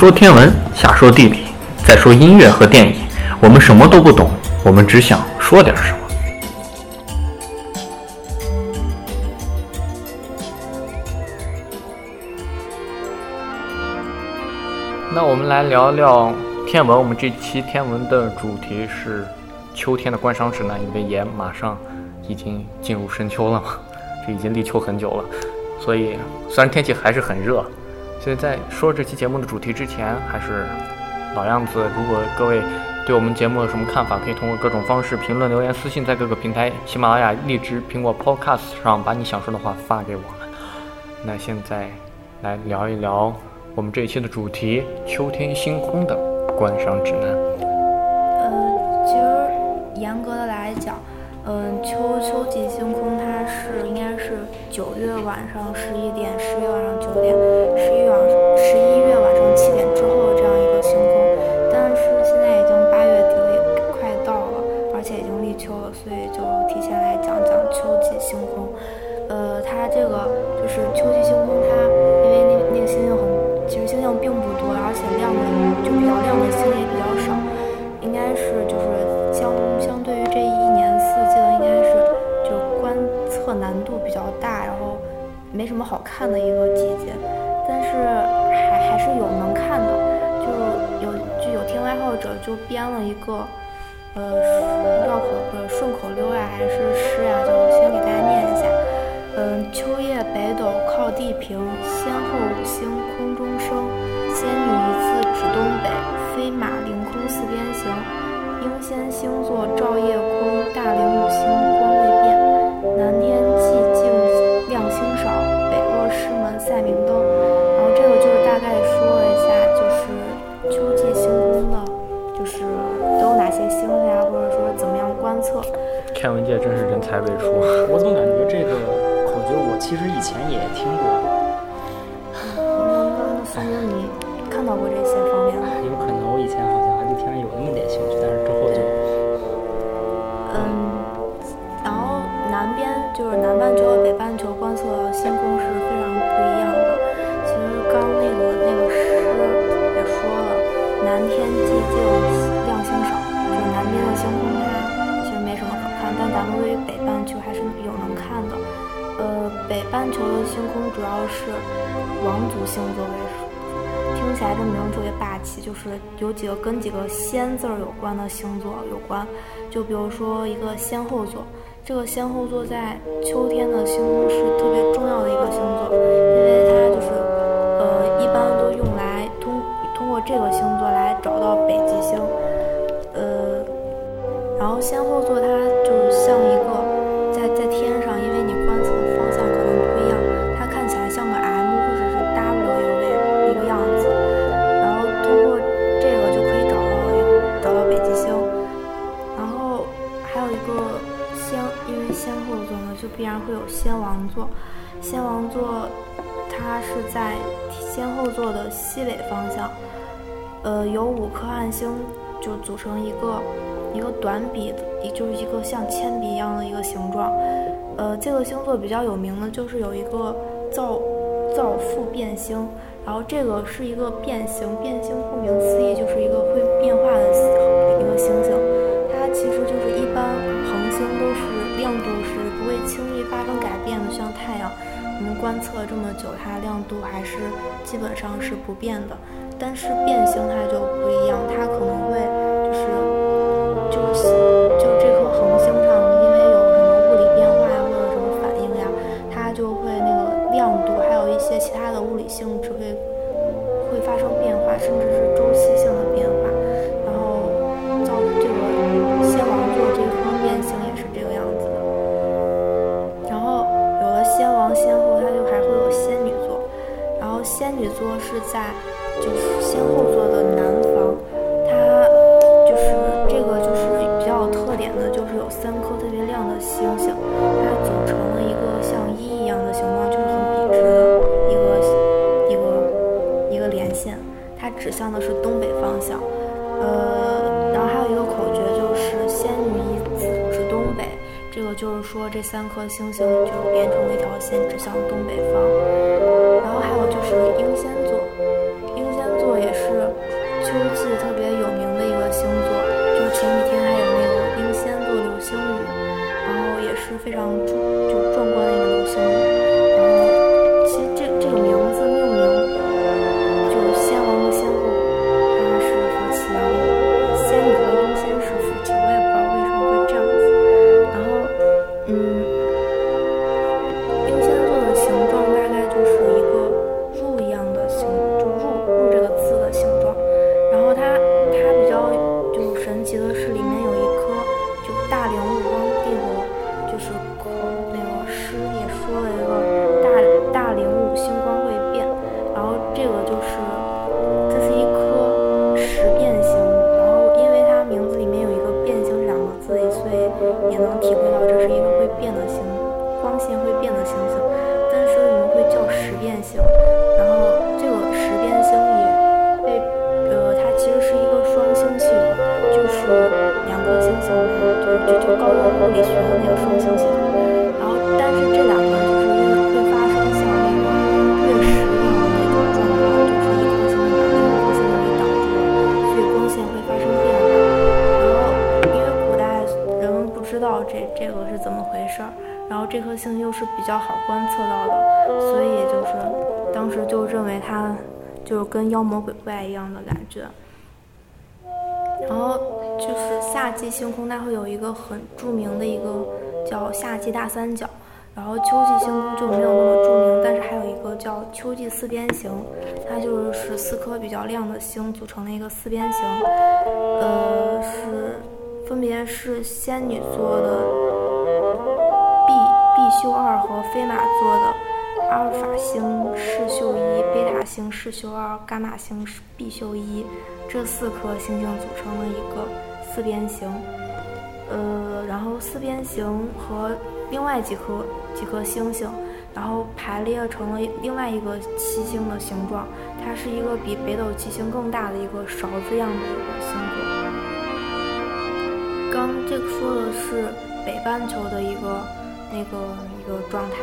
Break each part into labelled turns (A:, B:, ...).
A: 说天文，下说地理，再说音乐和电影，我们什么都不懂，我们只想说点什么。那我们来聊聊天文。我们这期天文的主题是秋天的观赏指南，因为也马上已经进入深秋了嘛，这已经立秋很久了。所以虽然天气还是很热，所以在说这期节目的主题之前，还是老样子。如果各位对我们节目有什么看法，可以通过各种方式评论、留言、私信，在各个平台，喜马拉雅、荔枝、苹果 Podcast 上把你想说的话发给我们。那现在来聊一聊我们这一期的主题——秋天星空的观赏指南。
B: 呃，其实严格的来讲，嗯，秋秋季星空它九月晚上十一点，十月晚上九点，十一晚十一月好看的一个季节，但是还还是有能看的，就有就有天文爱好者就编了一个呃绕口呃顺口溜呀，还是诗呀，就先给大家念一下。嗯，秋夜北斗靠地平，仙后五星空中生。仙女一字指东北，飞马凌空四边形。英仙星座天
A: 文界真是人才辈出。
C: 我总感觉这个口诀我其实以前也听过，
B: 那那说明你看到过这半球的星空主要是王族星座为主。听起来这名字特别霸气，就是有几个跟几个仙字儿有关的星座有关，就比如说一个仙后座，这个仙后座在秋天的星空是特别重要的一个星座，因为它就是呃一般都用来通通过这个星座来找到北极星，呃，然后仙后座它就像一呃，有五颗暗星就组成一个一个短笔，也就是一个像铅笔一样的一个形状。呃，这个星座比较有名的就是有一个造造父变星，然后这个是一个变星，变星顾名思义就是一个会变化的一个星星。它其实就是一般恒星都是亮度是不会轻易发生，像太阳，我们观测这么久，它亮度还是基本上是不变的。但是变星它就不一样，它可能会这三颗星星就连成了一条线指向东北方。然后还有就是英仙座英仙座也是秋季特别有名的一个星座就是前几天还有那个英仙座流星雨然后也是非常出线会变的星星，但是我们会叫十变星？然后这个十变星也被呃，它其实是一个双星系统，就是两颗星星，就就就高中物理学的那个双星系统。然后，但是这两个就是因为会发生像那个月食一样的那种状况，就是一颗星把另一颗星给挡住了，所以光线会发生变化。然后，因为古代人们不知道这这个是怎么回事儿，然后这颗星又是比较好观测到的，所以就是当时就认为它就是跟妖魔鬼怪一样的感觉。然后就是夏季星空，它会有一个很著名的一个叫夏季大三角，然后秋季星空就没有那么著名，但是还有一个叫秋季四边形，它就是十四颗比较亮的星组成了一个四边形，呃，是分别是仙女座的秀二和飞马座的阿尔法星视宿一、贝塔星视宿二、伽马星 B 秀一这四颗星星组成了一个四边形。呃，然后四边形和另外几颗几颗星星，然后排列成了另外一个七星的形状。它是一个比北斗七星更大的一个勺子样的一个星座。刚这个说的是北半球的一个那个一个状态，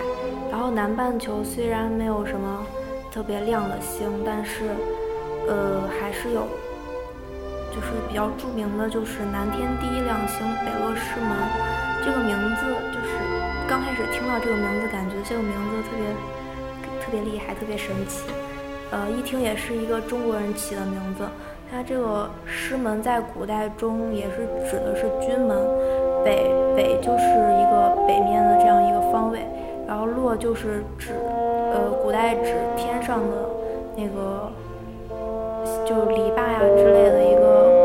B: 然后南半球虽然没有什么特别亮的星，但是呃还是有，就是比较著名的就是南天第一亮星北落师门，这个名字就是刚开始听到这个名字，感觉这个名字特别特别厉害，特别神奇，呃一听也是一个中国人起的名字。它这个师门在古代中也是指的是军门，北北就是一个北面的这样一个方位，然后洛就是指呃古代指天上的那个就篱笆呀之类的一个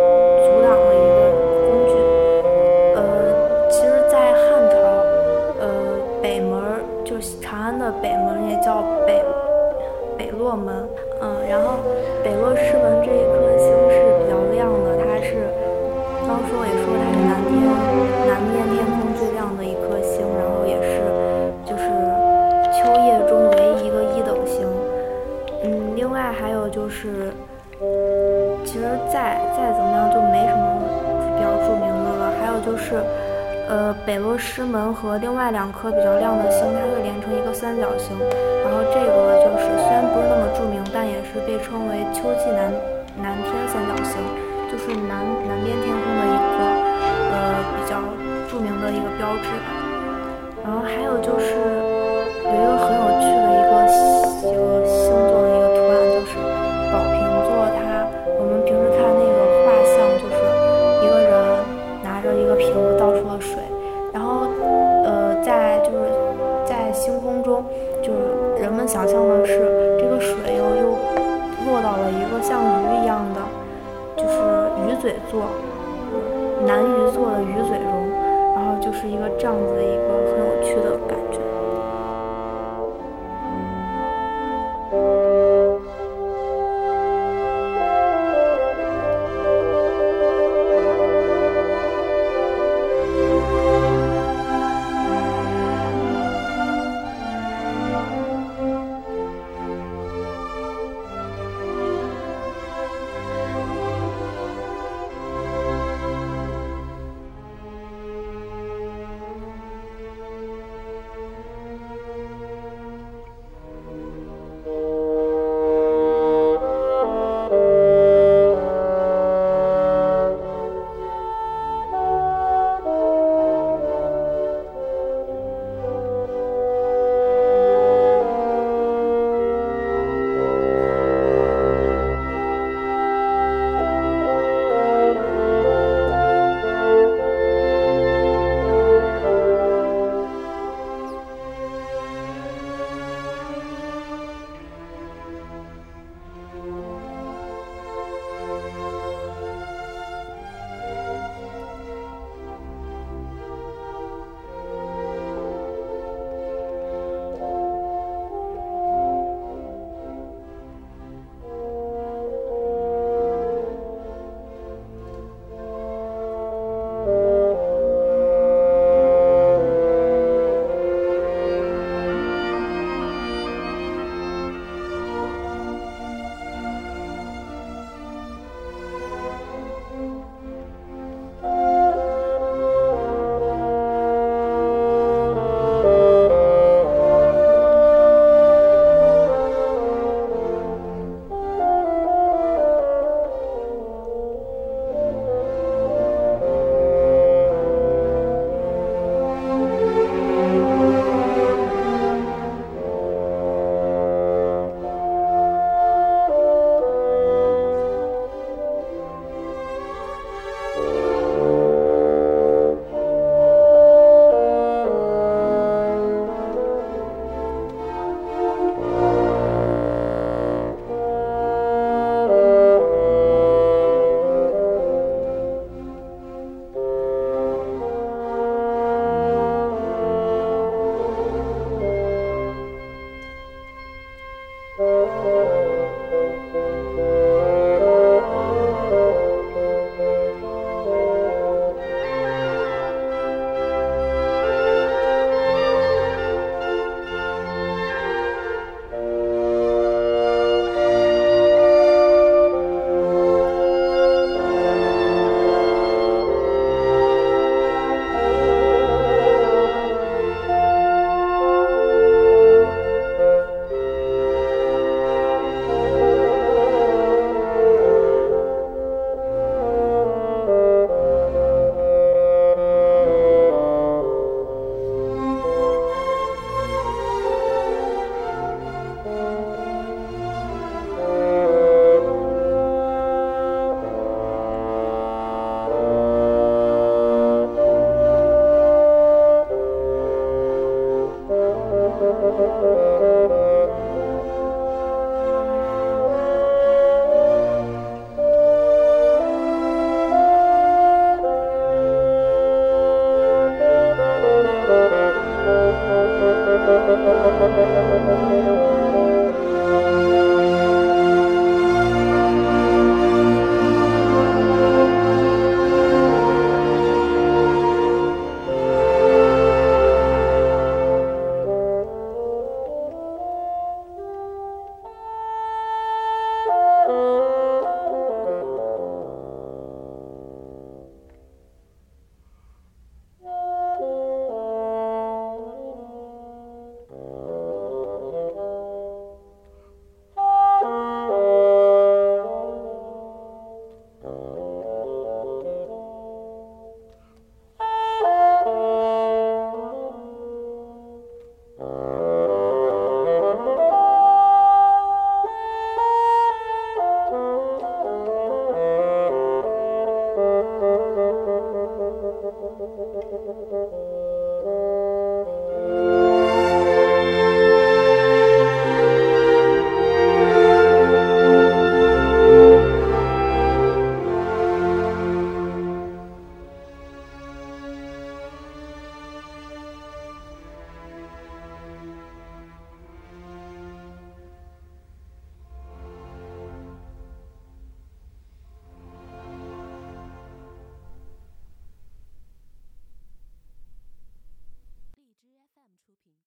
B: 北落师门和另外两颗比较亮的星，它会连成一个三角形。然后这个就是虽然不是那么著名，但也是被称为秋季南南天三角形，就是南南边天空的一个呃比较著名的一个标志吧。然后还有就是有一个很有趣的一个星空中，就是人们想象的是这个水又又落到了一个像鱼一样的，就是鱼嘴座，南鱼座的鱼嘴中。然后就是一个这样子的一个很有趣的感觉。